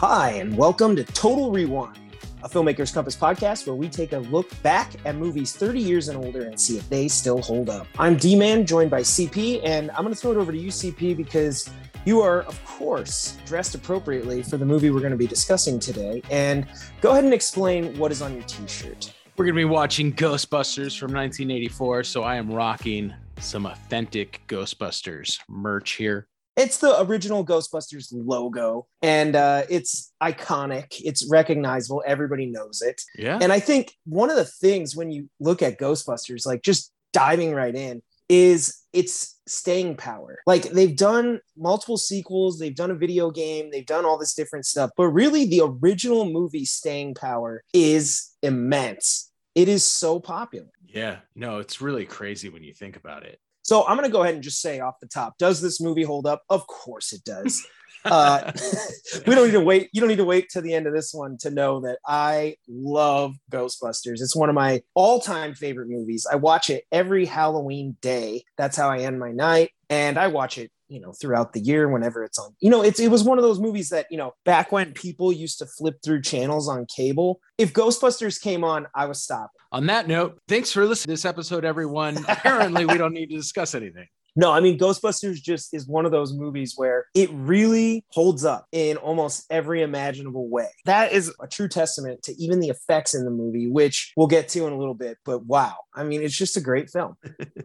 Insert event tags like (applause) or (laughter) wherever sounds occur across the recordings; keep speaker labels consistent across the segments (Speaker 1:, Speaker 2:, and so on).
Speaker 1: Hi, and welcome to Total Rewind, a Filmmaker's Compass podcast where we take a look back at movies 30 years and older and see if they still hold up. I'm D Man, joined by CP, and I'm going to throw it over to you, CP, because you are, of course, dressed appropriately for the movie we're going to be discussing today. And go ahead and explain what is on your t shirt.
Speaker 2: We're going to be watching Ghostbusters from 1984, so I am rocking some authentic Ghostbusters merch here.
Speaker 1: It's the original Ghostbusters logo, and uh, it's iconic. It's recognizable. Everybody knows it.
Speaker 2: Yeah.
Speaker 1: And I think one of the things when you look at Ghostbusters, like just diving right in, is its staying power. Like they've done multiple sequels, they've done a video game, they've done all this different stuff, but really the original movie staying power is immense. It is so popular.
Speaker 2: Yeah. No, it's really crazy when you think about it.
Speaker 1: So I'm going to go ahead and just say off the top, does this movie hold up? Of course it does. (laughs) Uh, (laughs) we don't need to wait. You don't need to wait to the end of this one to know that I love Ghostbusters. It's one of my all-time favorite movies. I watch it every Halloween day. That's how I end my night, and I watch it you know throughout the year whenever it's on you know it's it was one of those movies that you know back when people used to flip through channels on cable if ghostbusters came on i was stopping
Speaker 2: On that note, thanks for listening to this episode, everyone. (laughs) Apparently, we don't need to discuss anything.
Speaker 1: no i mean ghostbusters just is one of those movies where it really holds up in almost every imaginable way that is a true testament to even the effects in the movie which we'll get to in a little bit but wow i mean it's just a great film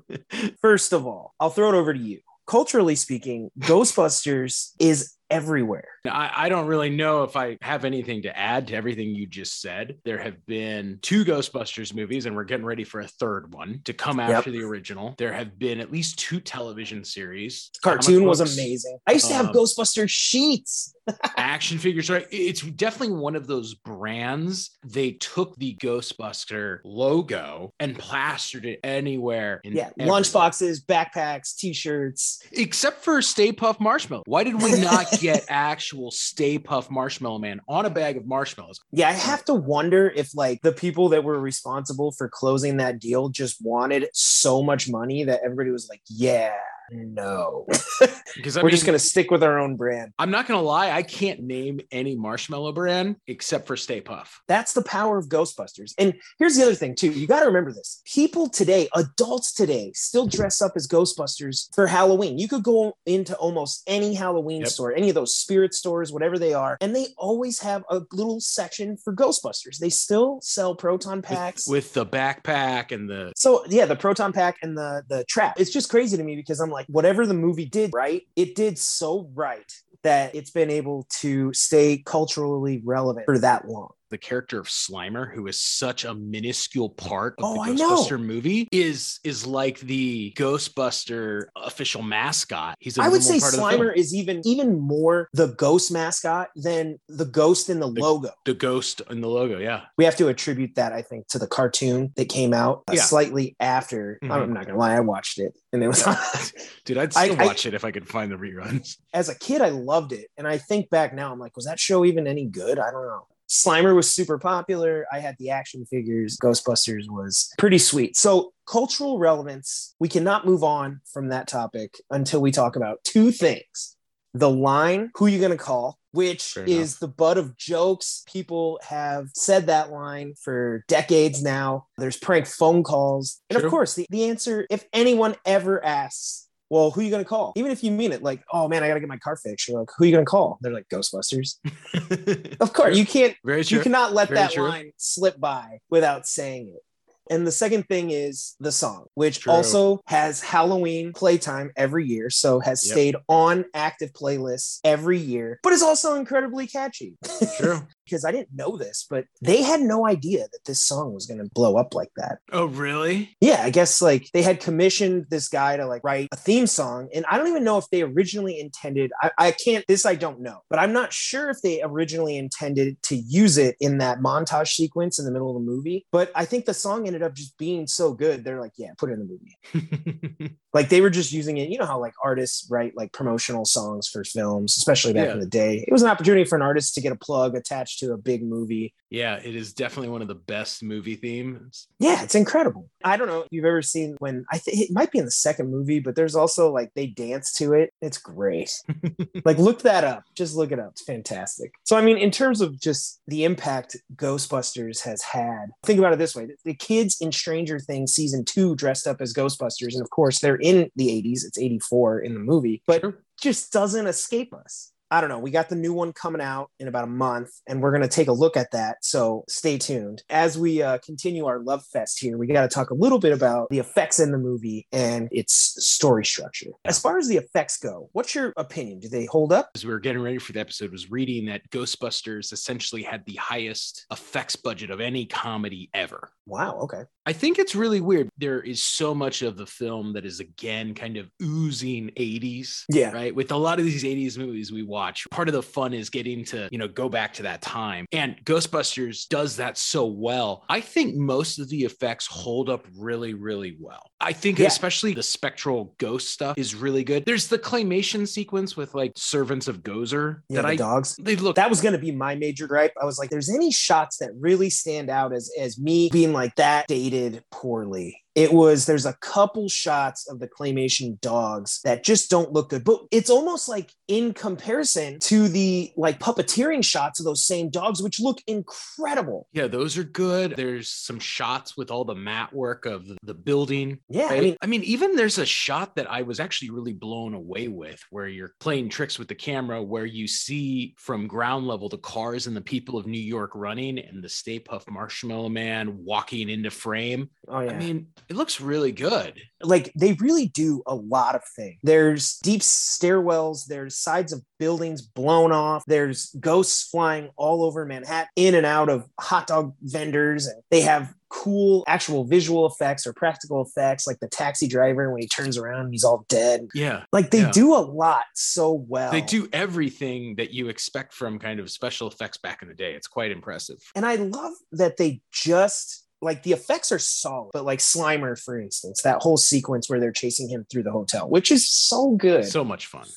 Speaker 1: (laughs) first of all i'll throw it over to you culturally speaking ghostbusters is everywhere
Speaker 2: I, I don't really know if I have anything to add to everything you just said. There have been two Ghostbusters movies, and we're getting ready for a third one to come after the original. There have been at least two television series.
Speaker 1: The
Speaker 2: cartoon
Speaker 1: was
Speaker 2: books,
Speaker 1: amazing i used to have
Speaker 2: Um,
Speaker 1: ghostbuster sheets (laughs)
Speaker 2: action figures right it's definitely one of those brands they took the ghostbuster logo and plastered it anywhere in
Speaker 1: yeah
Speaker 2: everywhere.
Speaker 1: lunchboxes backpacks t-shirts
Speaker 2: except for stay puft marshmallow why did we not (laughs) get actual stay puft marshmallow man on a bag of marshmallows.
Speaker 1: Yeah, I have to wonder if like the people that were responsible for closing that deal just wanted so much money that everybody was like, "Yeah, no, (laughs)
Speaker 2: because
Speaker 1: we're
Speaker 2: mean,
Speaker 1: just gonna stick with our own brand."
Speaker 2: i'm not gonna lie i can't name any marshmallow brand except for stay puft
Speaker 1: That's the power of Ghostbusters. And here's the other thing too: you got to remember this. People today, adults today, still dress up as Ghostbusters for Halloween. You could go into almost any Halloween
Speaker 2: Yep.
Speaker 1: store, any of those spirit stores, whatever they are, and they always have a little section for Ghostbusters. They still sell proton
Speaker 2: with,
Speaker 1: packs.
Speaker 2: with the backpack and the
Speaker 1: So yeah, the proton pack and the the trap. It's just crazy to me because I'm like, whatever the movie did right, it did so right that it's been able to stay culturally relevant for that long.
Speaker 2: The character of Slimer, who is such a minuscule part of
Speaker 1: Oh,
Speaker 2: the
Speaker 1: I.
Speaker 2: Ghostbuster movie, is is like the Ghostbuster official mascot. He's a
Speaker 1: I would say
Speaker 2: part of the film.
Speaker 1: Slimer is even even more the ghost mascot than the ghost in the logo.
Speaker 2: the ghost in the logo. Yeah,
Speaker 1: We have to attribute that, I think, to the cartoon that came out uh,
Speaker 2: Yeah.
Speaker 1: slightly after.
Speaker 2: Mhm.
Speaker 1: I'm not gonna lie, I watched it, and it was (laughs)
Speaker 2: dude, I'd still
Speaker 1: I-
Speaker 2: watch it if I could find the reruns.
Speaker 1: as a kid, I loved it. And I think back now, I'm like, was that show even any good? I don't know. Slimer was super popular. I had the action figures. Ghostbusters was pretty sweet. So, cultural relevance, we cannot move on from that topic until we talk about two things the line, who are you going to call, which
Speaker 2: Fair
Speaker 1: is the butt of jokes. People have said that line for decades now. There's prank phone calls. And
Speaker 2: True.
Speaker 1: of course, the, the answer, if anyone ever asks, well, who are you going to call? Even if you mean it, like, oh man, I got to get my car fixed. You're like, who are you going to call? They're like, Ghostbusters. (laughs) Of course, you can't,
Speaker 2: Very true.
Speaker 1: you cannot let
Speaker 2: Very
Speaker 1: that
Speaker 2: true.
Speaker 1: line slip by without saying it. And the second thing is the song, which
Speaker 2: True.
Speaker 1: also has Halloween playtime every year. So has
Speaker 2: Yep.
Speaker 1: stayed on active playlists every year, but is also incredibly catchy.
Speaker 2: True. (laughs)
Speaker 1: because I didn't know this, but they had no idea that this song was going to blow up like that.
Speaker 2: Oh, really?
Speaker 1: Yeah, I guess like they had commissioned this guy to like write a theme song. And I don't even know if they originally intended, I, I can't, this I don't know, but I'm not sure if they originally intended to use it in that montage sequence in the middle of the movie. But I think the song ended up just being so good. They're like, yeah, put it in the movie. (laughs) Like they were just using it, you know how like artists write like promotional songs for films, especially back
Speaker 2: Yeah.
Speaker 1: in the day. It was an opportunity for an artist to get a plug attached to a big movie.
Speaker 2: Yeah, it is definitely one of the best movie themes.
Speaker 1: Yeah, it's incredible. I don't know if you've ever seen when I think it might be in the second movie, but there's also like they dance to it. It's great. (laughs) like look that up. Just look it up. It's fantastic. So I mean, in terms of just the impact Ghostbusters has had, think about it this way: the kids in Stranger Things season two dressed up as Ghostbusters, and of course they're in the 80s. It's 84 in the movie, but sure. just doesn't escape us. I don't know. We got the new one coming out in about a month, and we're going to take a look at that. So stay tuned. As we uh, continue our love fest here, we got to talk a little bit about the effects in the movie and its story structure. As far as the effects go, what's your opinion? Do they hold up?
Speaker 2: As we were getting ready for the episode, was reading that Ghostbusters essentially had the highest effects budget of any comedy ever.
Speaker 1: Wow. Okay.
Speaker 2: I think it's really weird. There is so much of the film that is again kind of oozing 80s.
Speaker 1: Yeah.
Speaker 2: Right. With a lot of these 80s movies we watch, part of the fun is getting to, you know, go back to that time. And Ghostbusters does that so well. I think most of the effects hold up really, really well. I think yeah. especially the spectral ghost stuff is really good. There's the claymation sequence with like servants of Gozer
Speaker 1: yeah, that I dogs. They look that was gonna be my major gripe. I was like, there's any shots that really stand out as as me being like that dated poorly it was there's a couple shots of the claymation dogs that just don't look good but it's almost like in comparison to the like puppeteering shots of those same dogs which look incredible.
Speaker 2: Yeah those are good. There's some shots with all the matte work of the building
Speaker 1: yeah right? I, mean,
Speaker 2: I mean even there's a shot that i was actually really blown away with where you're playing tricks with the camera where you see from ground level the cars and the people of new york running and the stay puft marshmallow man walking into frame.
Speaker 1: Oh yeah.
Speaker 2: i mean it looks really good.
Speaker 1: Like they really do a lot of things. There's deep stairwells, there's sides of buildings blown off, there's ghosts flying all over Manhattan, in and out of hot dog vendors, and they have cool actual visual effects or practical effects like the taxi driver when he turns around he's all dead
Speaker 2: yeah
Speaker 1: like they
Speaker 2: yeah.
Speaker 1: do a lot so well
Speaker 2: they do everything that you expect from kind of special effects back in the day it's quite impressive
Speaker 1: and i love that they just like the effects are solid, but like Slimer, for instance, that whole sequence where they're chasing him through the hotel, which is so good.
Speaker 2: So much fun.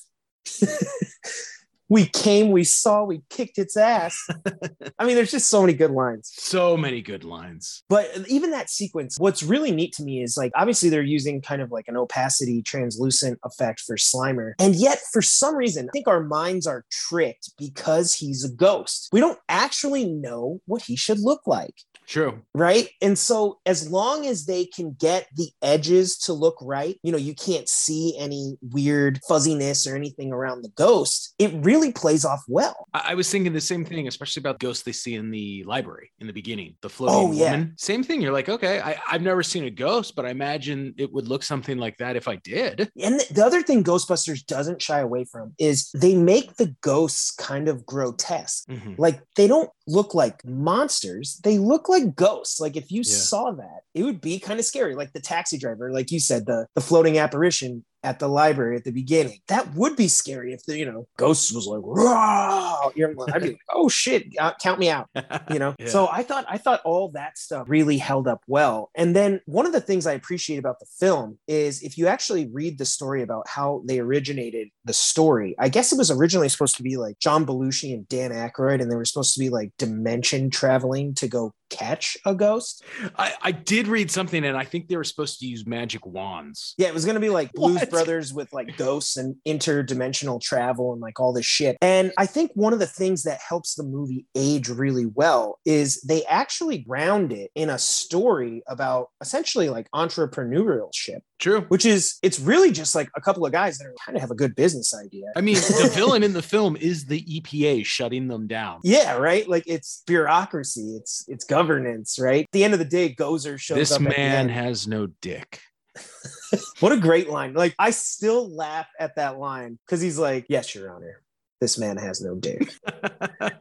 Speaker 2: (laughs)
Speaker 1: we came, we saw, we kicked its ass. (laughs) I mean, there's just so many good lines.
Speaker 2: So many good lines.
Speaker 1: But even that sequence, what's really neat to me is like, obviously, they're using kind of like an opacity translucent effect for Slimer. And yet, for some reason, I think our minds are tricked because he's a ghost. We don't actually know what he should look like.
Speaker 2: True.
Speaker 1: Right. And so, as long as they can get the edges to look right, you know, you can't see any weird fuzziness or anything around the ghost, it really plays off well.
Speaker 2: I, I was thinking the same thing, especially about ghosts they see in the library in the beginning, the floating oh, yeah. woman. Same thing. You're like, okay, I, I've never seen a ghost, but I imagine it would look something like that if I did.
Speaker 1: And the, the other thing Ghostbusters doesn't shy away from is they make the ghosts kind of grotesque. Mm-hmm. Like they don't look like monsters, they look like like ghosts. Like if you yeah. saw that, it would be kind of scary. Like the taxi driver, like you said, the the floating apparition at the library at the beginning. That would be scary if the you know ghosts was like! You're, I'd be like, oh shit, uh, count me out. (laughs) You know. yeah. So I thought I thought all that stuff really held up well. And then one of the things I appreciate about the film is if you actually read the story about how they originated the story. I guess it was originally supposed to be like John Belushi and Dan Aykroyd, and they were supposed to be like dimension traveling to go catch a ghost.
Speaker 2: I, I did read something, and I think they were supposed to use magic wands.
Speaker 1: Yeah, it was going to be like Blues Brothers with like ghosts and interdimensional travel and like all this shit. And I think one of the things that helps the movie age really well is they actually ground it in a story about essentially like entrepreneurship.
Speaker 2: True.
Speaker 1: Which is, it's really just like a couple of guys that are kind of have a good business idea.
Speaker 2: I mean, the villain in the film is the EPA shutting them down.
Speaker 1: Yeah, right. Like it's bureaucracy, it's it's governance, right? At the end of the day, Gozer shows
Speaker 2: this
Speaker 1: up.
Speaker 2: This man has no dick. (laughs)
Speaker 1: what a great line. Like I still laugh at that line because he's like, Yes, Your Honor this man has no dick.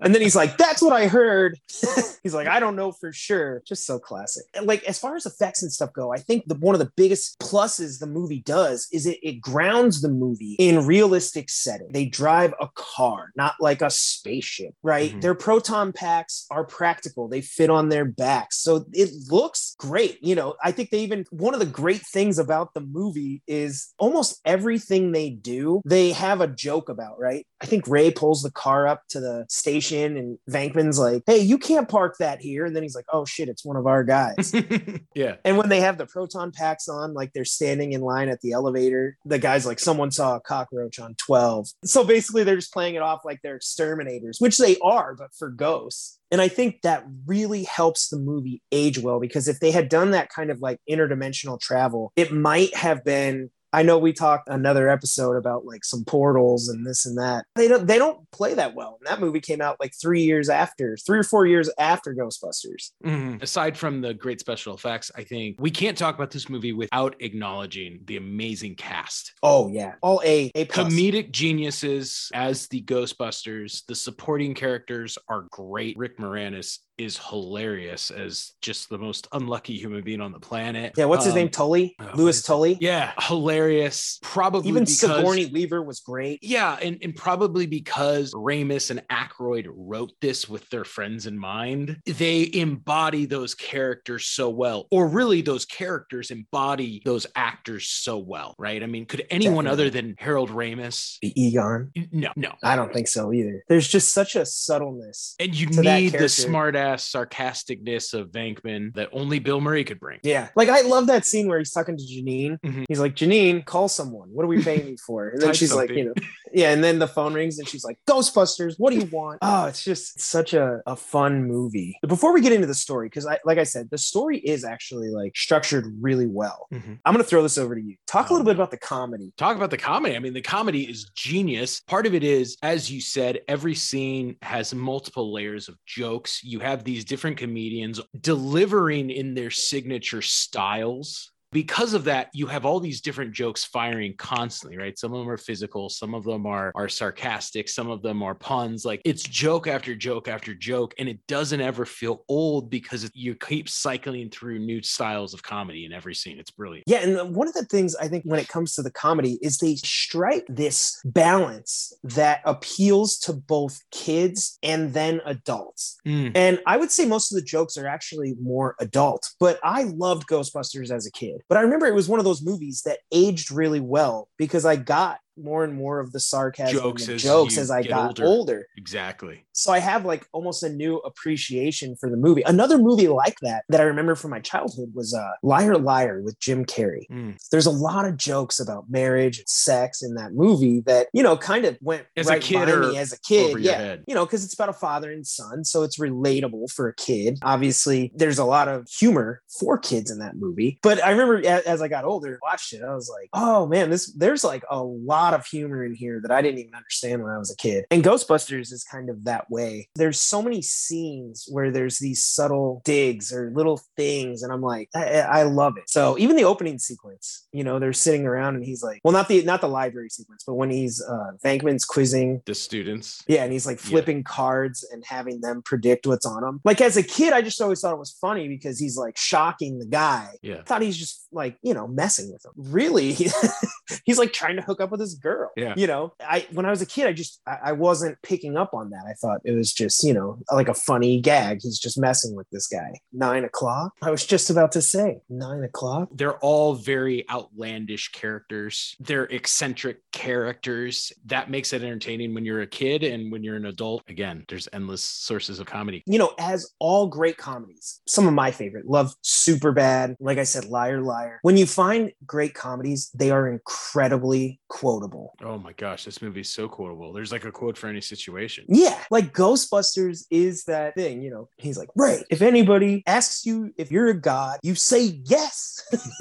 Speaker 1: and then he's like, that's what I heard. (laughs) he's like, I don't know for sure. Just so classic. Like, as far as effects and stuff go, I think the, one of the biggest pluses the movie does is it, it grounds the movie in realistic setting. They drive a car, not like a spaceship, right? Mm-hmm. Their proton packs are practical. They fit on their backs. So it looks great. You know, I think they even, one of the great things about the movie is almost everything they do, they have a joke about, right? I think Ray pulls the car up to the station and Venkman's like, hey, you can't park that here. And then he's like, oh shit, it's one of our guys. (laughs)
Speaker 2: yeah.
Speaker 1: And when they have the proton packs on, like they're standing in line at the elevator, the guy's like, someone saw a cockroach on 12. So basically, they're just playing it off like they're exterminators, which they are, but for ghosts. And I think that really helps the movie age well because if they had done that kind of like interdimensional travel, it might have been I know we talked another episode about like some portals and this and that. They don't they don't play that well. And that movie came out like three years after, three or four years after Ghostbusters.
Speaker 2: Mm-hmm. Aside from the great special effects, I think we can't talk about this movie without acknowledging the amazing cast.
Speaker 1: Oh yeah, all A A
Speaker 2: plus. comedic geniuses as the Ghostbusters. The supporting characters are great. Rick Moranis is hilarious as just the most unlucky human being on the planet.
Speaker 1: Yeah, what's um, his name? Tully, oh, Louis Tully.
Speaker 2: Yeah, hilarious. Probably
Speaker 1: even
Speaker 2: because,
Speaker 1: Sigourney Weaver was great.
Speaker 2: Yeah, and, and probably because Ramis and Aykroyd wrote this with their friends in mind, they embody those characters so well, or really those characters embody those actors so well, right? I mean, could anyone Definitely. other than Harold Ramis
Speaker 1: be Egon?
Speaker 2: No, no,
Speaker 1: I don't think so either. There's just such a subtleness,
Speaker 2: and you need the smart sarcasticness of Venkman that only Bill Murray could bring.
Speaker 1: Yeah. Like I love that scene where he's talking to Janine. Mm-hmm. He's like, Janine, call someone. What are we paying you for? And then she's something. like, you know, yeah. And then the phone rings and she's like, Ghostbusters, what do you want? (laughs) Oh, it's just such a, a fun movie. But before we get into the story, because I like I said, the story is actually like structured really well. Mm-hmm. I'm gonna throw this over to you. Talk a little bit about the comedy.
Speaker 2: Talk about the comedy. I mean, the comedy is genius. Part of it is, as you said, every scene has multiple layers of jokes. You have these different comedians delivering in their signature styles because of that, you have all these different jokes firing constantly, right? Some of them are physical, some of them are are sarcastic, some of them are puns. Like it's joke after joke after joke, and it doesn't ever feel old because you keep cycling through new styles of comedy in every scene. It's brilliant.
Speaker 1: Yeah, and one of the things I think when it comes to the comedy is they strike this balance that appeals to both kids and then adults. Mm. And I would say most of the jokes are actually more adult, but I loved Ghostbusters as a kid. But I remember it was one of those movies that aged really well because I got more and more of the sarcasm jokes, as, jokes as, I got older. older.
Speaker 2: Exactly.
Speaker 1: So I have like almost a new appreciation for the movie. Another movie like that that I remember from my childhood was uh, Liar Liar with Jim Carrey. Mm. There's a lot of jokes about marriage and sex in that movie that you know kind of went
Speaker 2: as
Speaker 1: right
Speaker 2: a kid
Speaker 1: by me as a kid. yeah, you know, because it's about a father and son, so it's relatable for a kid. Obviously, there's a lot of humor for kids in that movie. But I remember as I got older, watched it, I was like, oh man, this there's like a lot of humor in here that I didn't even understand when I was a kid. And Ghostbusters is kind of that way. There's so many scenes where there's these subtle digs or little things, and I'm like, I, I love it. So even the opening sequence, you know, they're sitting around and he's like, well, not the not the library sequence, but when he's uh Venkman's quizzing
Speaker 2: the students.
Speaker 1: Yeah, and he's like flipping yeah. cards and having them predict what's on them. Like as a kid, I just always thought it was funny because he's like shocking the guy.
Speaker 2: Yeah.
Speaker 1: I thought he's just like, you know, messing with him. Really, (laughs) he's like trying to hook up with his girl.
Speaker 2: Yeah.
Speaker 1: You know, I when I was a kid, I just I, I, wasn't picking up on that. I thought it was just, you know, like a funny gag. He's just messing with this guy. Nine o'clock. I was just about to say nine o'clock.
Speaker 2: They're all very outlandish characters. They're eccentric characters. That makes it entertaining when you're a kid and when you're an adult. Again, there's endless sources of comedy.
Speaker 1: You know, as all great comedies, some of my favorite, love Superbad. Like I said, liar, liar. When you find great comedies, they are incredibly quotable quotable.
Speaker 2: Oh my gosh, this movie is so quotable. There's like a quote for any situation.
Speaker 1: Yeah, like Ghostbusters is that thing, you know. He's like, right. If anybody asks you if you're a god, you say yes. (laughs)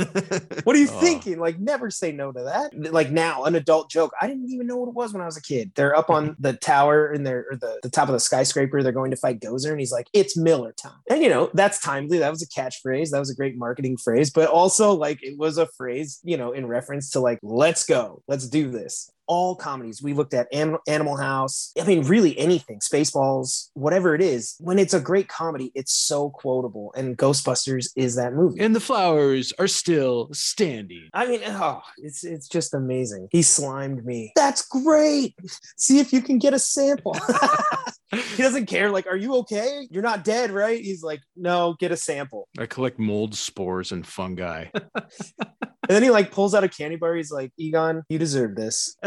Speaker 1: what are you oh. thinking? Like, never say no to that. Like now, an adult joke. I didn't even know what it was when I was a kid. They're up on the tower in their or the, the top of the skyscraper. They're going to fight Gozer, and he's like, it's Miller time. And you know, that's timely. That was a catchphrase. That was a great marketing phrase, but also like it was a phrase, you know, in reference to like, let's go, let's do this all comedies. We looked at Anim- Animal House. I mean, really anything, Spaceballs, whatever it is. When it's a great comedy, it's so quotable. And Ghostbusters is that movie.
Speaker 2: And the flowers are still standing.
Speaker 1: I mean, oh, it's it's just amazing. He slimed me. That's great. See if you can get a sample. (laughs) he doesn't care. Like, are you okay? You're not dead, right? He's like, no, get a sample.
Speaker 2: I collect mold spores and fungi. (laughs)
Speaker 1: And then he like pulls out a candy bar. He's like, Egon, you deserve this. (laughs)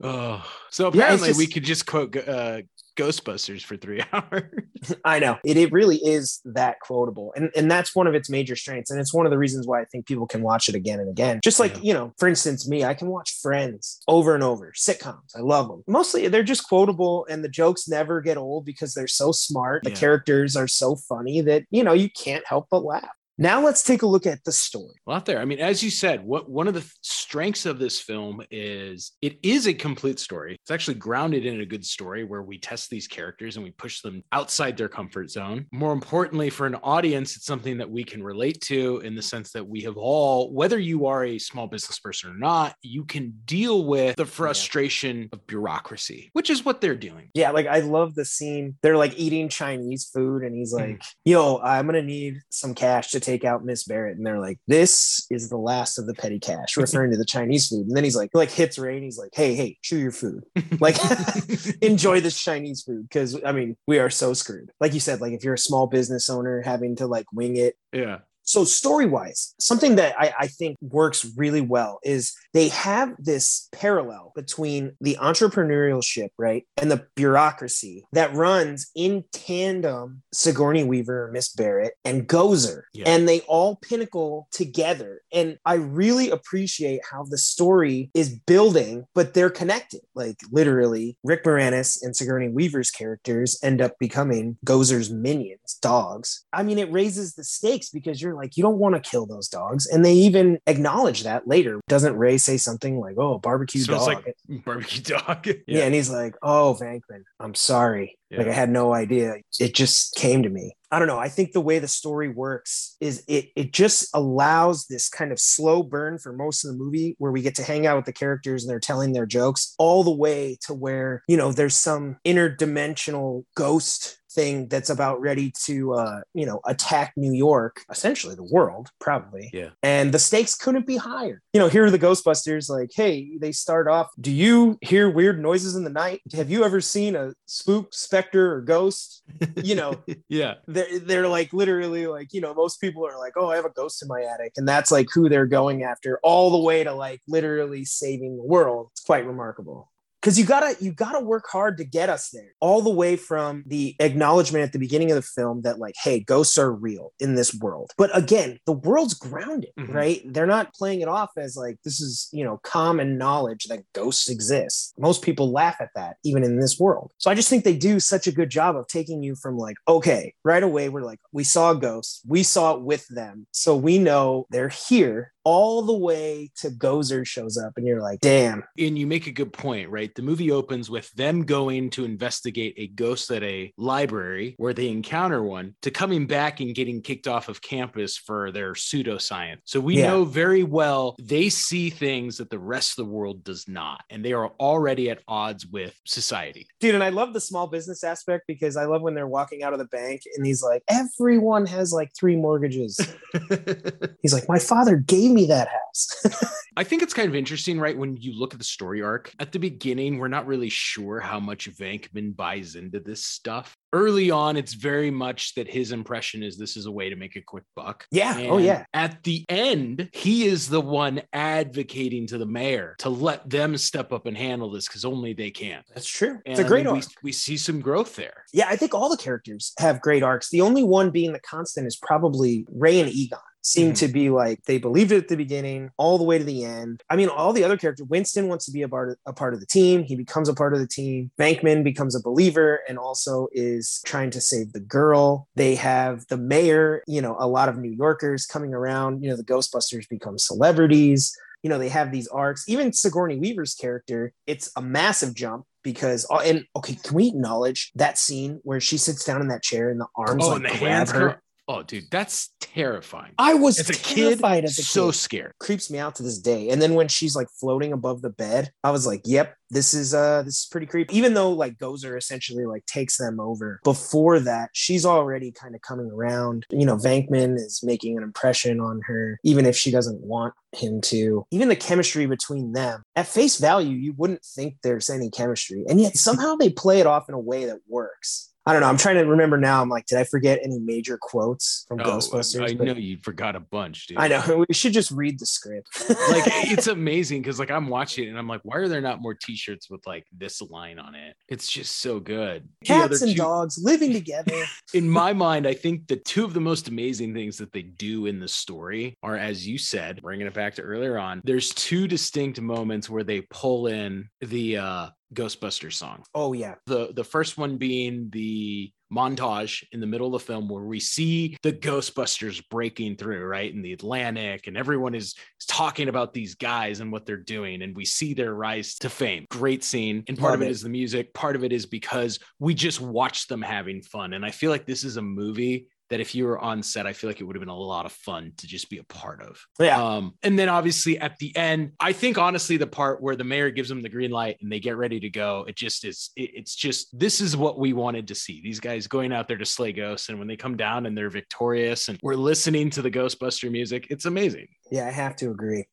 Speaker 2: Oh, so apparently
Speaker 1: just,
Speaker 2: we could just quote uh, Ghostbusters for three (laughs) hours.
Speaker 1: I know it, it really is that quotable. And, and that's one of its major strengths. And it's one of the reasons why I think people can watch it again and again. Just like, yeah. you know, for instance, me, I can watch Friends over and over, sitcoms. I love them. Mostly they're just quotable and the jokes never get old because they're so smart. The yeah. characters are so funny that, you know, you can't help but laugh. Now let's take a look at the story.
Speaker 2: A lot there. I mean, as you said, what one of the strengths of this film is it is a complete story. It's actually grounded in a good story where we test these characters and we push them outside their comfort zone. More importantly, for an audience, it's something that we can relate to in the sense that we have all, whether you are a small business person or not, you can deal with the frustration yeah. of bureaucracy, which is what they're doing.
Speaker 1: Yeah, like I love the scene. They're like eating Chinese food, and he's hmm. like, mm. "Yo, I'm gonna need some cash to." Take out Miss Barrett, and they're like, "This is the last of the petty cash," referring to the Chinese food. And then he's like, like hits Ray, and he's like, "Hey, hey, chew your food, (laughs) like (laughs) enjoy this Chinese food," because I mean, we are so screwed. Like you said, like if you're a small business owner having to like wing it,
Speaker 2: yeah,
Speaker 1: so story wise something that I, I, think works really well is they have this parallel between the entrepreneurship right and the bureaucracy that runs in tandem sigourney weaver miss barrett and gozer yeah. and they all pinnacle together and i really appreciate how the story is building but they're connected like literally rick moranis and sigourney weaver's characters end up becoming gozer's minions dogs i mean it raises the stakes because you're like, you don't want to kill those dogs. And they even acknowledge that later. Doesn't Ray say something like, oh, barbecue so dog? Like (laughs)
Speaker 2: barbecue dog.
Speaker 1: yeah. yeah. And he's like, oh, Venkman, I'm sorry. Yeah. Like I had no idea. It just came to me. I don't know. I think the way the story works is it it just allows this kind of slow burn for most of the movie where we get to hang out with the characters and they're telling their jokes all the way to where, you know, there's some interdimensional ghost thing that's about ready to uh, you know attack New York, essentially the world, probably.
Speaker 2: Yeah.
Speaker 1: And the stakes couldn't be higher. You know, here are the Ghostbusters. Like, hey, they start off. Do you hear weird noises in the night? Have you ever seen a spook, specter, or ghost? You know. (laughs)
Speaker 2: yeah.
Speaker 1: They're they're like literally like you know most people are like, oh, I have a ghost in my attic, and that's like who they're going after, all the way to like literally saving the world. It's quite remarkable because you gotta you gotta work hard to get us there. All the way from the acknowledgement at the beginning of the film that like hey ghosts are real in this world. But again the world's grounded mm-hmm. right? They're not playing it off as like this is you know common knowledge that ghosts exist. Most people laugh at that even in this world. So i just think they do such a good job of taking you from like okay right away we're like we saw ghosts we saw it with them. So we know they're here all the way to Gozer shows up, and you're like, damn.
Speaker 2: And you make a good point, right? The movie opens with them going to investigate a ghost at a library where they encounter one to coming back and getting kicked off of campus for their pseudoscience. So we yeah. know very well they see things that the rest of the world does not, and they are already at odds with society.
Speaker 1: Dude, and I love the small business aspect because I love when they're walking out of the bank and he's like, everyone has like three mortgages. (laughs) he's like, my father gave me me that house. (laughs)
Speaker 2: I think it's kind of interesting, right? When you look at the story arc at the beginning, we're not really sure how much Venkman buys into this stuff. Early on, it's very much that his impression is this is a way to make a quick buck.
Speaker 1: Yeah. Oh, and oh, yeah.
Speaker 2: At the end, he is the one advocating to the mayor to let them step up and handle this because only they can.
Speaker 1: That's true. And it's a great I
Speaker 2: mean, arc. We, we see some growth there.
Speaker 1: Yeah, I think all the characters have great arcs. The only one being the constant is probably Ray and Egon seem mm-hmm. to be like they believed it at the beginning all the way to the end. I mean, all the other characters, Winston wants to be a part of, a part of the team. He becomes a part of the team. Venkman becomes a believer and also is trying to save the girl. They have the mayor, you know, a lot of New Yorkers coming around. You know, the Ghostbusters become celebrities. You know, they have these arcs. Even Sigourney Weaver's character, it's a massive jump because uh, and okay, can we acknowledge that scene where she sits down in that chair and the arms oh, like and the hands her?
Speaker 2: Oh, dude, that's terrifying.
Speaker 1: I was as a kid, as a
Speaker 2: so
Speaker 1: kid.
Speaker 2: scared.
Speaker 1: Creeps me out to this day. And then when she's like floating above the bed, I was like, "Yep, this is uh, this is pretty creepy." Even though like Gozer essentially like takes them over. Before that, she's already kind of coming around. You know, Venkman is making an impression on her, even if she doesn't want him to. Even the chemistry between them, at face value, you wouldn't think there's any chemistry, and yet somehow they play it off in a way that works. I don't know. I'm trying to remember now. I'm like, did I forget any major quotes from oh, Ghostbusters?
Speaker 2: I but know you forgot a bunch, dude.
Speaker 1: I know. (laughs) We should just read the script. (laughs)
Speaker 2: like it's amazing because like I'm watching it and I'm like, why are there not more T-shirts with like this line on it? It's just so good.
Speaker 1: Cats and two... dogs living together. (laughs)
Speaker 2: in my mind, I think the two of the most amazing things that they do in the story are, as you said, bringing it back to earlier on. There's two distinct moments where they pull in the uh Ghostbusters song.
Speaker 1: Oh yeah.
Speaker 2: The the first one being the montage in the middle of the film where we see the Ghostbusters breaking through, right? In the Atlantic, and everyone is, is talking about these guys and what they're doing, and we see their rise to fame. Great scene. And part Love of it, it is the music, part of it is because we just watch them having fun. And I feel like this is a movie that if you were on set, I feel like it would have been a lot of fun to just be a part of.
Speaker 1: Yeah.
Speaker 2: Um, and then obviously at the end, I think honestly, the part where the mayor gives them the green light and they get ready to go, it just is, it, it's just, this is what we wanted to see. These guys going out there to slay ghosts. And when they come down and they're victorious and we're listening to the Ghostbuster music, it's amazing.
Speaker 1: Yeah, I have to agree.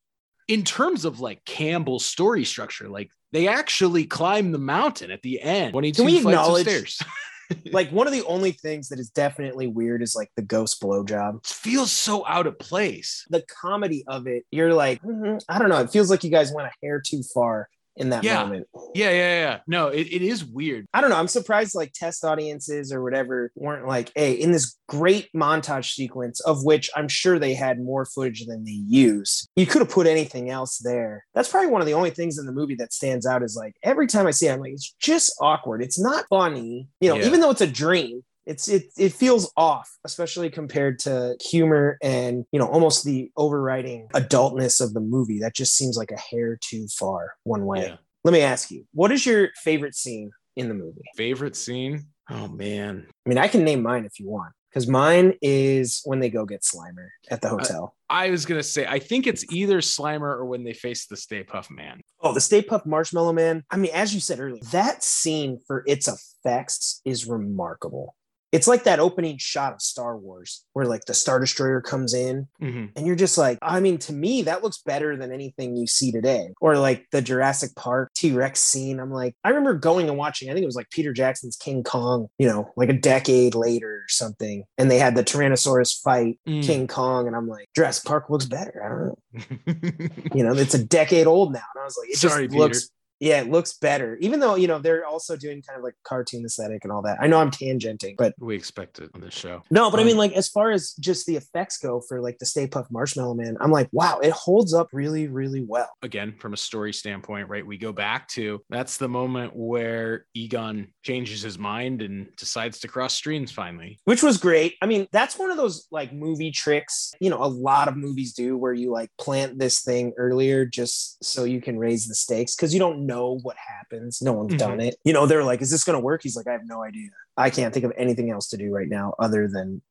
Speaker 2: In terms of like Campbell's story structure, like they actually climb the mountain at the end. 22 Can we acknowledge, stairs. (laughs) (laughs)
Speaker 1: like one of the only things that is definitely weird is like the ghost blowjob.
Speaker 2: It feels so out of place.
Speaker 1: The comedy of it, you're like, mm-hmm. I don't know. It feels like you guys went a hair too far in that
Speaker 2: yeah.
Speaker 1: moment.
Speaker 2: Yeah, yeah, yeah. No, it, it is weird.
Speaker 1: I don't know. I'm surprised like test audiences or whatever weren't like, hey, in this great montage sequence, of which I'm sure they had more footage than they used, you could have put anything else there. That's probably one of the only things in the movie that stands out is like every time I see it, I'm like, it's just awkward. It's not funny. You know, yeah. even though it's a dream, it's it it feels off especially compared to humor and you know almost the overriding adultness of the movie. That just seems like a hair too far one way. Yeah. let me ask you what is your favorite scene in the movie?
Speaker 2: Favorite scene? Oh man.
Speaker 1: I mean i can name mine if you want because mine is when they go get slimer at the hotel.
Speaker 2: I was gonna say, I think it's either Slimer or when they face the Stay Puft Man.
Speaker 1: Oh, the Stay Puft Marshmallow Man. I mean, as you said earlier, that scene for its effects is remarkable it's like that opening shot of Star Wars where like the Star Destroyer comes in mm-hmm. and you're just like, I mean, to me, that looks better than anything you see today. Or like the Jurassic Park T Rex scene. I'm like, I remember going and watching, I think it was like Peter Jackson's King Kong, you know, like a decade later or something. And they had the Tyrannosaurus fight mm. King Kong. And I'm like, Jurassic Park looks better. I don't know. (laughs) you know, it's a decade old now. And I was like, it Sorry, just Peter. looks yeah, it looks better. Even though, you know, they're also doing kind of like cartoon aesthetic and all that. I know I'm tangenting, but
Speaker 2: we expect it on this show.
Speaker 1: No, but um, I mean, like, as far as just the effects go for like the Stay Puft Marshmallow Man, I'm like, wow, it holds up really, really well.
Speaker 2: Again, from a story standpoint, right? We go back to that's the moment where Egon changes his mind and decides to cross streams finally,
Speaker 1: which was great. I mean, that's one of those like movie tricks, you know, a lot of movies do where you like plant this thing earlier just so you can raise the stakes because you don't know what happens. No one's mm-hmm. done it. You know, they're like, is this going to work? He's like, I have no idea. I can't think of anything else to do right now other than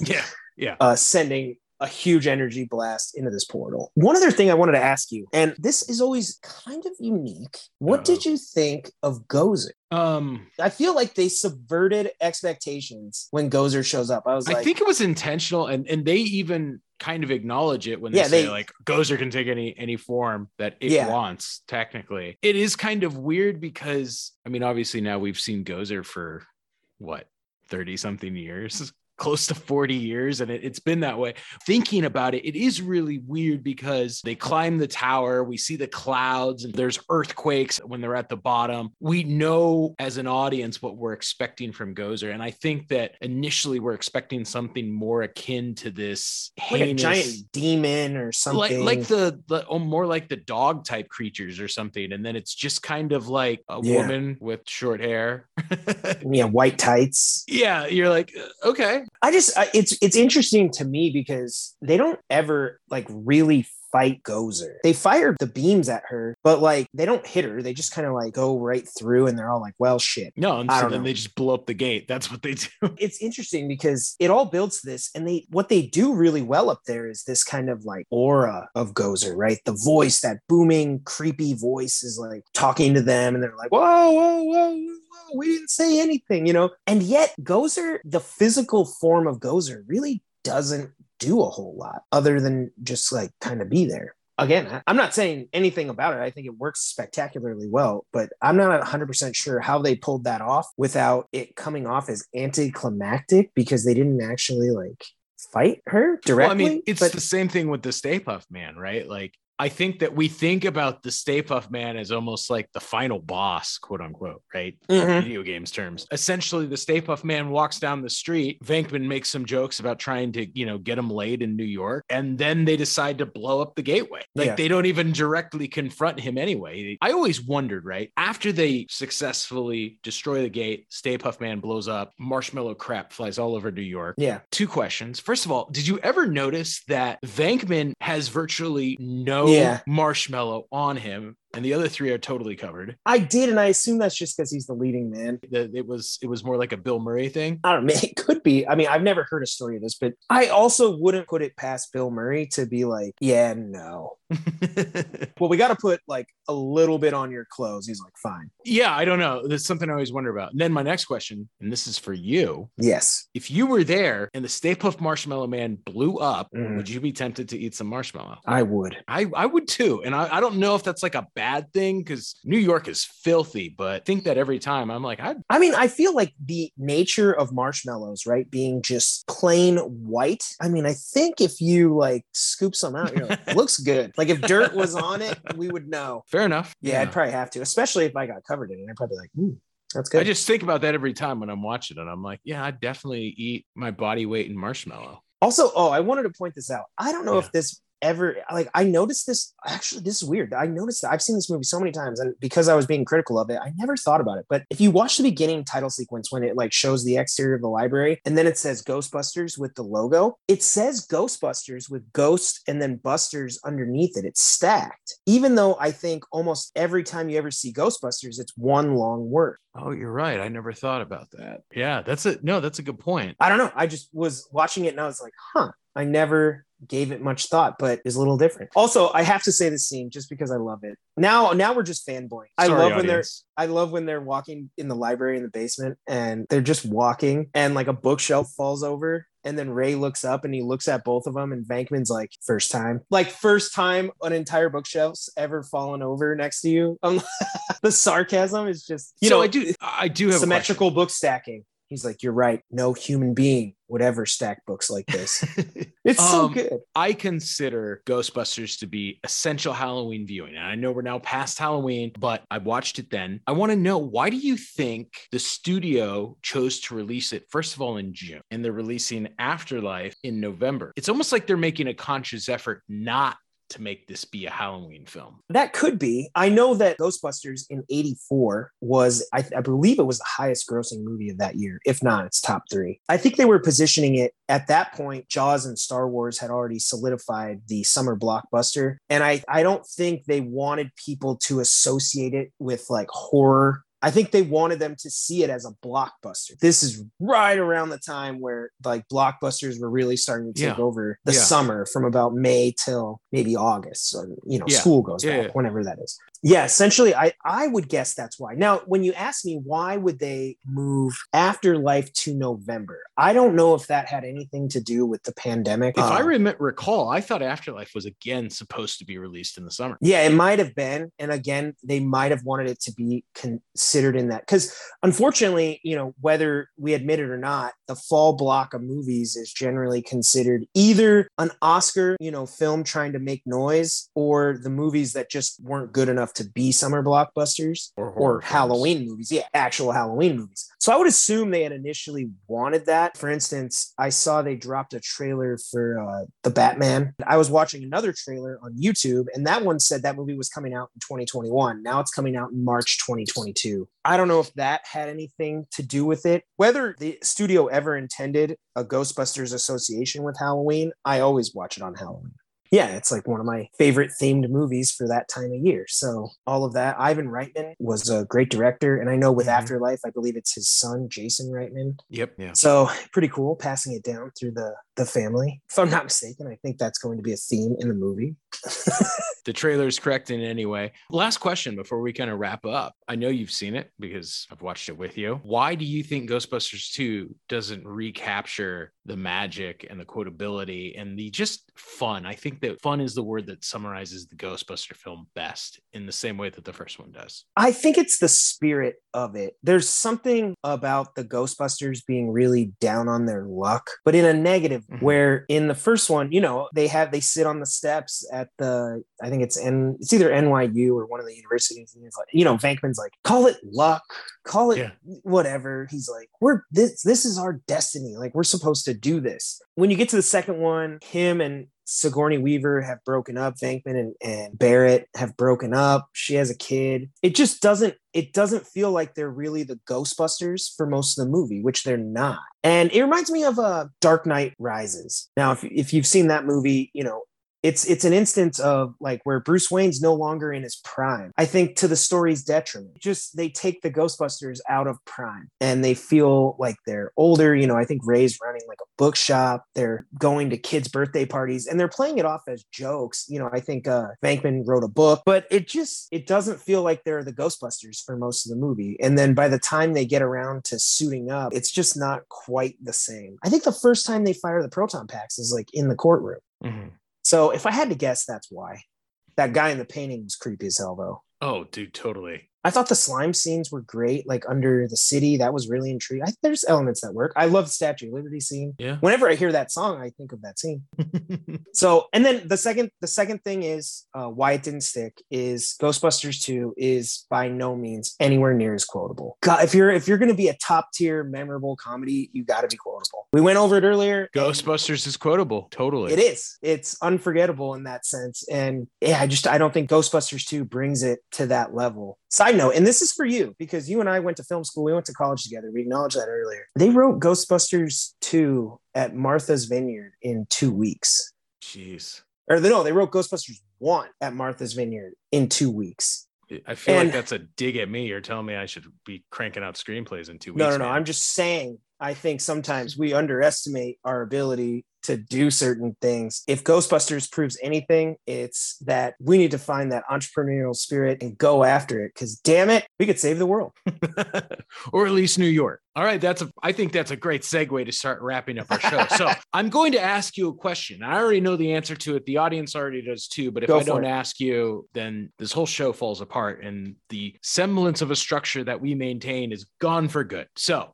Speaker 2: yeah, yeah, (laughs)
Speaker 1: uh, sending a huge energy blast into this portal. One other thing I wanted to ask you, and this is always kind of unique. What Uh-oh. did you think of Gozer?
Speaker 2: Um,
Speaker 1: I feel like they subverted expectations when Gozer shows up. I was like,
Speaker 2: I think it was intentional, and and they even kind of acknowledge it when they yeah, say they, like Gozer can take any any form that it yeah. wants. Technically, it is kind of weird because I mean, obviously now we've seen Gozer for what 30 something years (laughs) close to 40 years and it, has been that way. Thinking about it it is really weird because they climb the tower we see the clouds and there's earthquakes when they're at the bottom. We know as an audience what we're expecting from gozer and i think that initially we're expecting something more akin to this
Speaker 1: like heinous, a giant demon or something
Speaker 2: like, like the, the oh, more like the dog type creatures or something and then it's just kind of like a yeah. woman with short hair. (laughs)
Speaker 1: Yeah white tights.
Speaker 2: Yeah you're like uh, okay
Speaker 1: I just it's it's interesting to me because they don't ever like really fight Gozer. They fire the beams at her, but like they don't hit her. They just kind of like go right through and they're all like, well, shit.
Speaker 2: No, and so then know. they just blow up the gate. That's what they do. (laughs)
Speaker 1: It's interesting because it all builds this. And they what they do really well up there is this kind of like aura of Gozer, right? The voice, that booming, creepy voice is like talking to them, and they're like, whoa, whoa, whoa we didn't say anything, you know? And yet, Gozer, the physical form of Gozer, really doesn't do a whole lot other than just like kind of be there. again, I'm not saying anything about it. I think it works spectacularly well, but I'm not 100% sure how they pulled that off without it coming off as anticlimactic because they didn't actually like fight her directly. Well, I mean,
Speaker 2: it's but- the same thing with the Stay Puft Man, right? Like I think that we think about the Stay Puft Man as almost like the final boss, quote unquote, right? Mm-hmm. Video games terms. Essentially, the Stay Puft Man walks down the street. Venkman makes some jokes about trying to, you know, get him laid in New York, and then they decide to blow up the gateway. Like yeah. they don't even directly confront him anyway. I always wondered, right? After they successfully destroy the gate, Stay Puft Man blows up, marshmallow crap flies all over New York.
Speaker 1: Yeah.
Speaker 2: Two questions. First of all, did you ever notice that Venkman has virtually no
Speaker 1: yeah.
Speaker 2: marshmallow on him and the other three are totally covered.
Speaker 1: I did, and I assume that's just because he's the leading man.
Speaker 2: It was it was more like a Bill Murray thing.
Speaker 1: I don't know. (laughs) It could be. I mean, I've never heard a story of this, but I also wouldn't put it past Bill Murray to be like, yeah, no. (laughs) well, we got to put like a little bit on your clothes. He's like, fine.
Speaker 2: Yeah, I don't know. That's something I always wonder about. And then my next question, and this is for you.
Speaker 1: Yes.
Speaker 2: If you were there and the Stay Puft Marshmallow Man blew up, mm. would you be tempted to eat some marshmallow?
Speaker 1: I would.
Speaker 2: I, I would too. And I, I don't know if that's like a bad thing because New York is filthy, but I think that every time I'm like, I
Speaker 1: I mean, I feel like the nature of marshmallows, right, being just plain white. I mean, I think if you like scoop some out, you're like, (laughs) looks good. Like if dirt was on it, we would know.
Speaker 2: Fair enough.
Speaker 1: Yeah, yeah, I'd probably have to, especially if I got covered in it. I'd probably like, ooh. That's good.
Speaker 2: I just think about that every time when I'm watching it. I'm like, yeah, I'd definitely eat my body weight in marshmallow.
Speaker 1: Also, oh, I wanted to point this out. I don't know yeah. if this ever like I noticed this actually this is weird. I noticed that I've seen this movie so many times and because I was being critical of it, I never thought about it. But if you watch the beginning title sequence when it like shows the exterior of the library and then it says Ghostbusters with the logo, it says Ghostbusters with Ghost and then Busters underneath it. It's stacked. Even though I think almost every time you ever see Ghostbusters, it's one long word.
Speaker 2: Oh, you're right. I never thought about that. Yeah, that's it. No, that's a good point.
Speaker 1: I don't know. I just was watching it and I was like, huh, I never gave it much thought, but is a little different. Also, I have to say this scene just because I love it. Now, now we're just fanboying. I love audience. when they're I love when they're walking in the library in the basement and they're just walking and like a bookshelf falls over and then Ray looks up and he looks at both of them, and Venkman's like, first time, like first time an entire bookshelf's ever fallen over next to you. (laughs) The sarcasm is just, you so know,
Speaker 2: I do, I do have
Speaker 1: symmetrical book stacking. He's like, You're right. No human being would ever stack books like this. (laughs) it's um, so good.
Speaker 2: I consider Ghostbusters to be essential Halloween viewing. And I know we're now past Halloween, but I watched it then. I want to know why do you think the studio chose to release it, first of all, in June, and they're releasing Afterlife in November? It's almost like they're making a conscious effort not to make this be a Halloween film.
Speaker 1: That could be. I know that Ghostbusters in 84 was, I, I, believe it was the highest grossing movie of that year. If not, it's top three. I think they were positioning it at that point. Jaws and Star Wars had already solidified the summer blockbuster. And I, I don't think they wanted people to associate it with like horror I think they wanted them to see it as a blockbuster. This is right around the time where like blockbusters were really starting to take yeah. over the yeah. summer from about May till maybe August. or you know, yeah. school goes back, whenever that is yeah essentially i i would guess that's why. Now when you ask me why would they move afterlife to november i don't know if that had anything to do with the pandemic.
Speaker 2: If um, i rem- recall i thought afterlife was again supposed to be released in the summer.
Speaker 1: Yeah it might have been and again they might have wanted it to be considered in that because unfortunately you know whether we admit it or not the fall block of movies is generally considered either an oscar you know film trying to make noise or the movies that just weren't good enough to be summer blockbusters or, or Halloween movies. Yeah, actual Halloween movies. So I would assume they had initially wanted that. For instance, I saw they dropped a trailer for uh, the Batman. I was watching another trailer on YouTube, and that one said that movie was coming out in 2021. Now it's coming out in March 2022. I don't know if that had anything to do with it. Whether the studio ever intended a Ghostbusters association with Halloween, I always watch it on Halloween yeah, it's like one of my favorite themed movies for that time of year. So all of that. Ivan Reitman was a great director, and I know with mm-hmm. Afterlife, I believe it's his son Jason Reitman.
Speaker 2: Yep. Yeah.
Speaker 1: So pretty cool, passing it down through the the family. If I'm not mistaken, I think that's going to be a theme in the movie. (laughs)
Speaker 2: the trailer is correct in any way. Last question before we kind of wrap up. I know you've seen it because I've watched it with you. Why do you think Ghostbusters 2 doesn't recapture the magic and the quotability and the just fun? I think that fun is the word that summarizes the Ghostbuster film best in the same way that the first one does.
Speaker 1: I think it's the spirit of it. There's something about the Ghostbusters being really down on their luck, but in a negative,
Speaker 2: Mhm.
Speaker 1: where in the first one, you know, they have they sit on the steps at the I think it's N it's either NYU or one of the universities. And he's like, you know, Venkman's like, call it luck, call it
Speaker 2: Yeah.
Speaker 1: whatever. He's like, we're this this is our destiny. Like we're supposed to do this. When you get to the second one, him and Sigourney Weaver have broken up. Venkman and, and Barrett have broken up. She has a kid. It just doesn't. It doesn't feel like they're really the Ghostbusters for most of the movie, which they're not. And it reminds me of uh, Dark Knight Rises. Now, if if you've seen that movie, you know it's it's an instance of like where Bruce Wayne's no longer in his prime. I think to the story's detriment. Just they take the Ghostbusters out of prime and they feel like they're older. You know, I think Ray's running like a bookshop. They're going to kids' birthday parties and they're playing it off as jokes. You know, I think uh Venkman wrote a book, but it just it doesn't feel like they're the Ghostbusters for most of the movie. And then by the time they get around to suiting up, it's just not quite the same. I think the first time they fire the proton packs is like in the courtroom.
Speaker 2: Mhm.
Speaker 1: So if I had to guess, that's why. That guy in the painting was creepy as hell, though.
Speaker 2: Oh, dude, totally.
Speaker 1: I thought the slime scenes were great, like under the city. That was really intriguing. I, there's elements that work. I love the Statue of Liberty scene.
Speaker 2: Yeah.
Speaker 1: Whenever I hear that song, I think of that scene. (laughs) So, and then the second, the second thing is uh, why it didn't stick is Ghostbusters Two is by no means anywhere near as quotable. God, if you're if you're going to be a top tier memorable comedy, you got to be quotable. We went over it earlier.
Speaker 2: Ghostbusters is quotable. Totally.
Speaker 1: it is. It's unforgettable in that sense. And yeah, I just I don't think Ghostbusters 2 brings it to that level. Side note, and this is for you because you and I went to film school, we went to college together. We acknowledged that earlier. They wrote Ghostbusters 2 at Martha's Vineyard in two weeks.
Speaker 2: Jeez.
Speaker 1: Or no, they wrote Ghostbusters 1 at Martha's Vineyard in two weeks.
Speaker 2: I feel
Speaker 1: And-
Speaker 2: like that's a dig at me. You're telling me I should be cranking out screenplays in two weeks.
Speaker 1: No, no, no.
Speaker 2: man.
Speaker 1: I'm just saying, I think sometimes we underestimate our ability to do certain things. If Ghostbusters proves anything, it's that we need to find that entrepreneurial spirit and go after it. Because damn it, we could save the world. (laughs)
Speaker 2: or at least New York. All right, that's a I think that's a great segue to start wrapping up our show. (laughs) so I'm going to ask you a question. I already know the answer to it. The audience already does too. But if
Speaker 1: Go
Speaker 2: I don't
Speaker 1: it.
Speaker 2: ask you, then this whole show falls apart and the semblance of a structure that we maintain is gone for good. So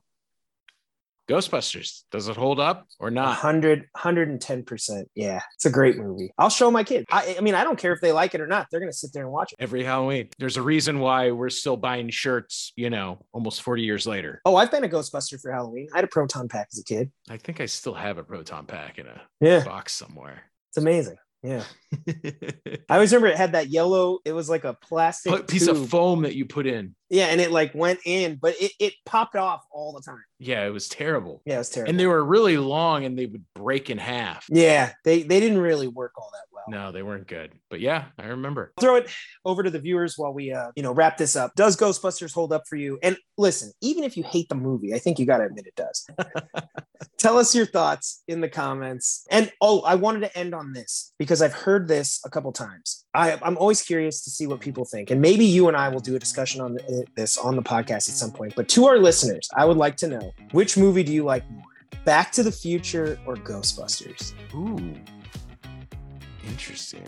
Speaker 2: Ghostbusters, does it hold up or not?
Speaker 1: hundred, hundred and ten percent. Yeah, it's a great movie. I'll show my kids. I, I mean, I don't care if they like it or not. They're gonna sit there and watch it.
Speaker 2: Every Halloween. There's a reason why we're still buying shirts, you know, almost 40 years later.
Speaker 1: Oh, I've been a Ghostbuster for Halloween. I had a proton pack as a kid.
Speaker 2: I think I still have a proton pack in a
Speaker 1: Yeah,
Speaker 2: box somewhere.
Speaker 1: it's amazing. Yeah, I always remember it had that yellow. It was like a plastic
Speaker 2: piece
Speaker 1: tube.
Speaker 2: of foam that you put in.
Speaker 1: Yeah, and it like went in, but it, it popped off all the time.
Speaker 2: Yeah, it was terrible.
Speaker 1: Yeah, it was terrible.
Speaker 2: And they were really long and they would break in half.
Speaker 1: yeah, they they didn't really work all that well.
Speaker 2: No, they weren't good. But yeah, I remember.
Speaker 1: I'll Throw it over to the viewers while we uh you know wrap this up. Does Ghostbusters hold up for you? And listen, even if you hate the movie, I think you got to admit it does. (laughs) Tell us your thoughts in the comments. And oh, I wanted to end on this because I've heard this a couple times. I, I'm always curious to see what mm-hmm. people think, and maybe you and I will do a discussion on th- uh, this on the podcast at some point. But to our listeners, I would like to know which movie do you like more, Back to the Future or Ghostbusters?
Speaker 2: Ooh. Interesting.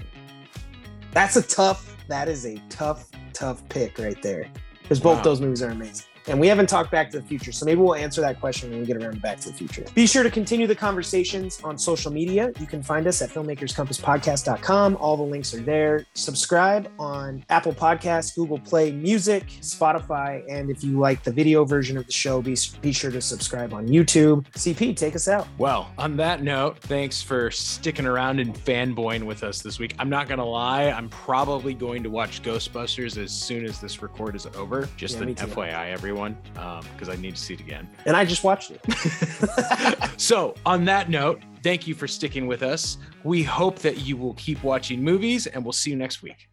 Speaker 1: That's a tough. That is a tough, tough pick right there, because both
Speaker 2: Wow.
Speaker 1: those movies are amazing. And we haven't talked Back to the Future, so maybe we'll answer that question when we get around to Back to the Future. Be sure to continue the conversations on social media. You can find us at filmmakerscompasspodcast.com. All the links are there. Subscribe on Apple Podcasts, Google Play Music, Spotify, and if you like the video version of the show, be, be sure to subscribe on YouTube. CP, take us out.
Speaker 2: Well, on that note, thanks for sticking around and fanboying with us this week. I'm not going to lie, I'm probably going to watch Ghostbusters as soon as this record is over. Just
Speaker 1: Yeah,
Speaker 2: an. FYI, everyone, because um, I need to see it again.
Speaker 1: And I just watched it. (laughs) (laughs)
Speaker 2: so, on that note, thank you for sticking with us. We hope that you will keep watching movies, and we'll see you next week.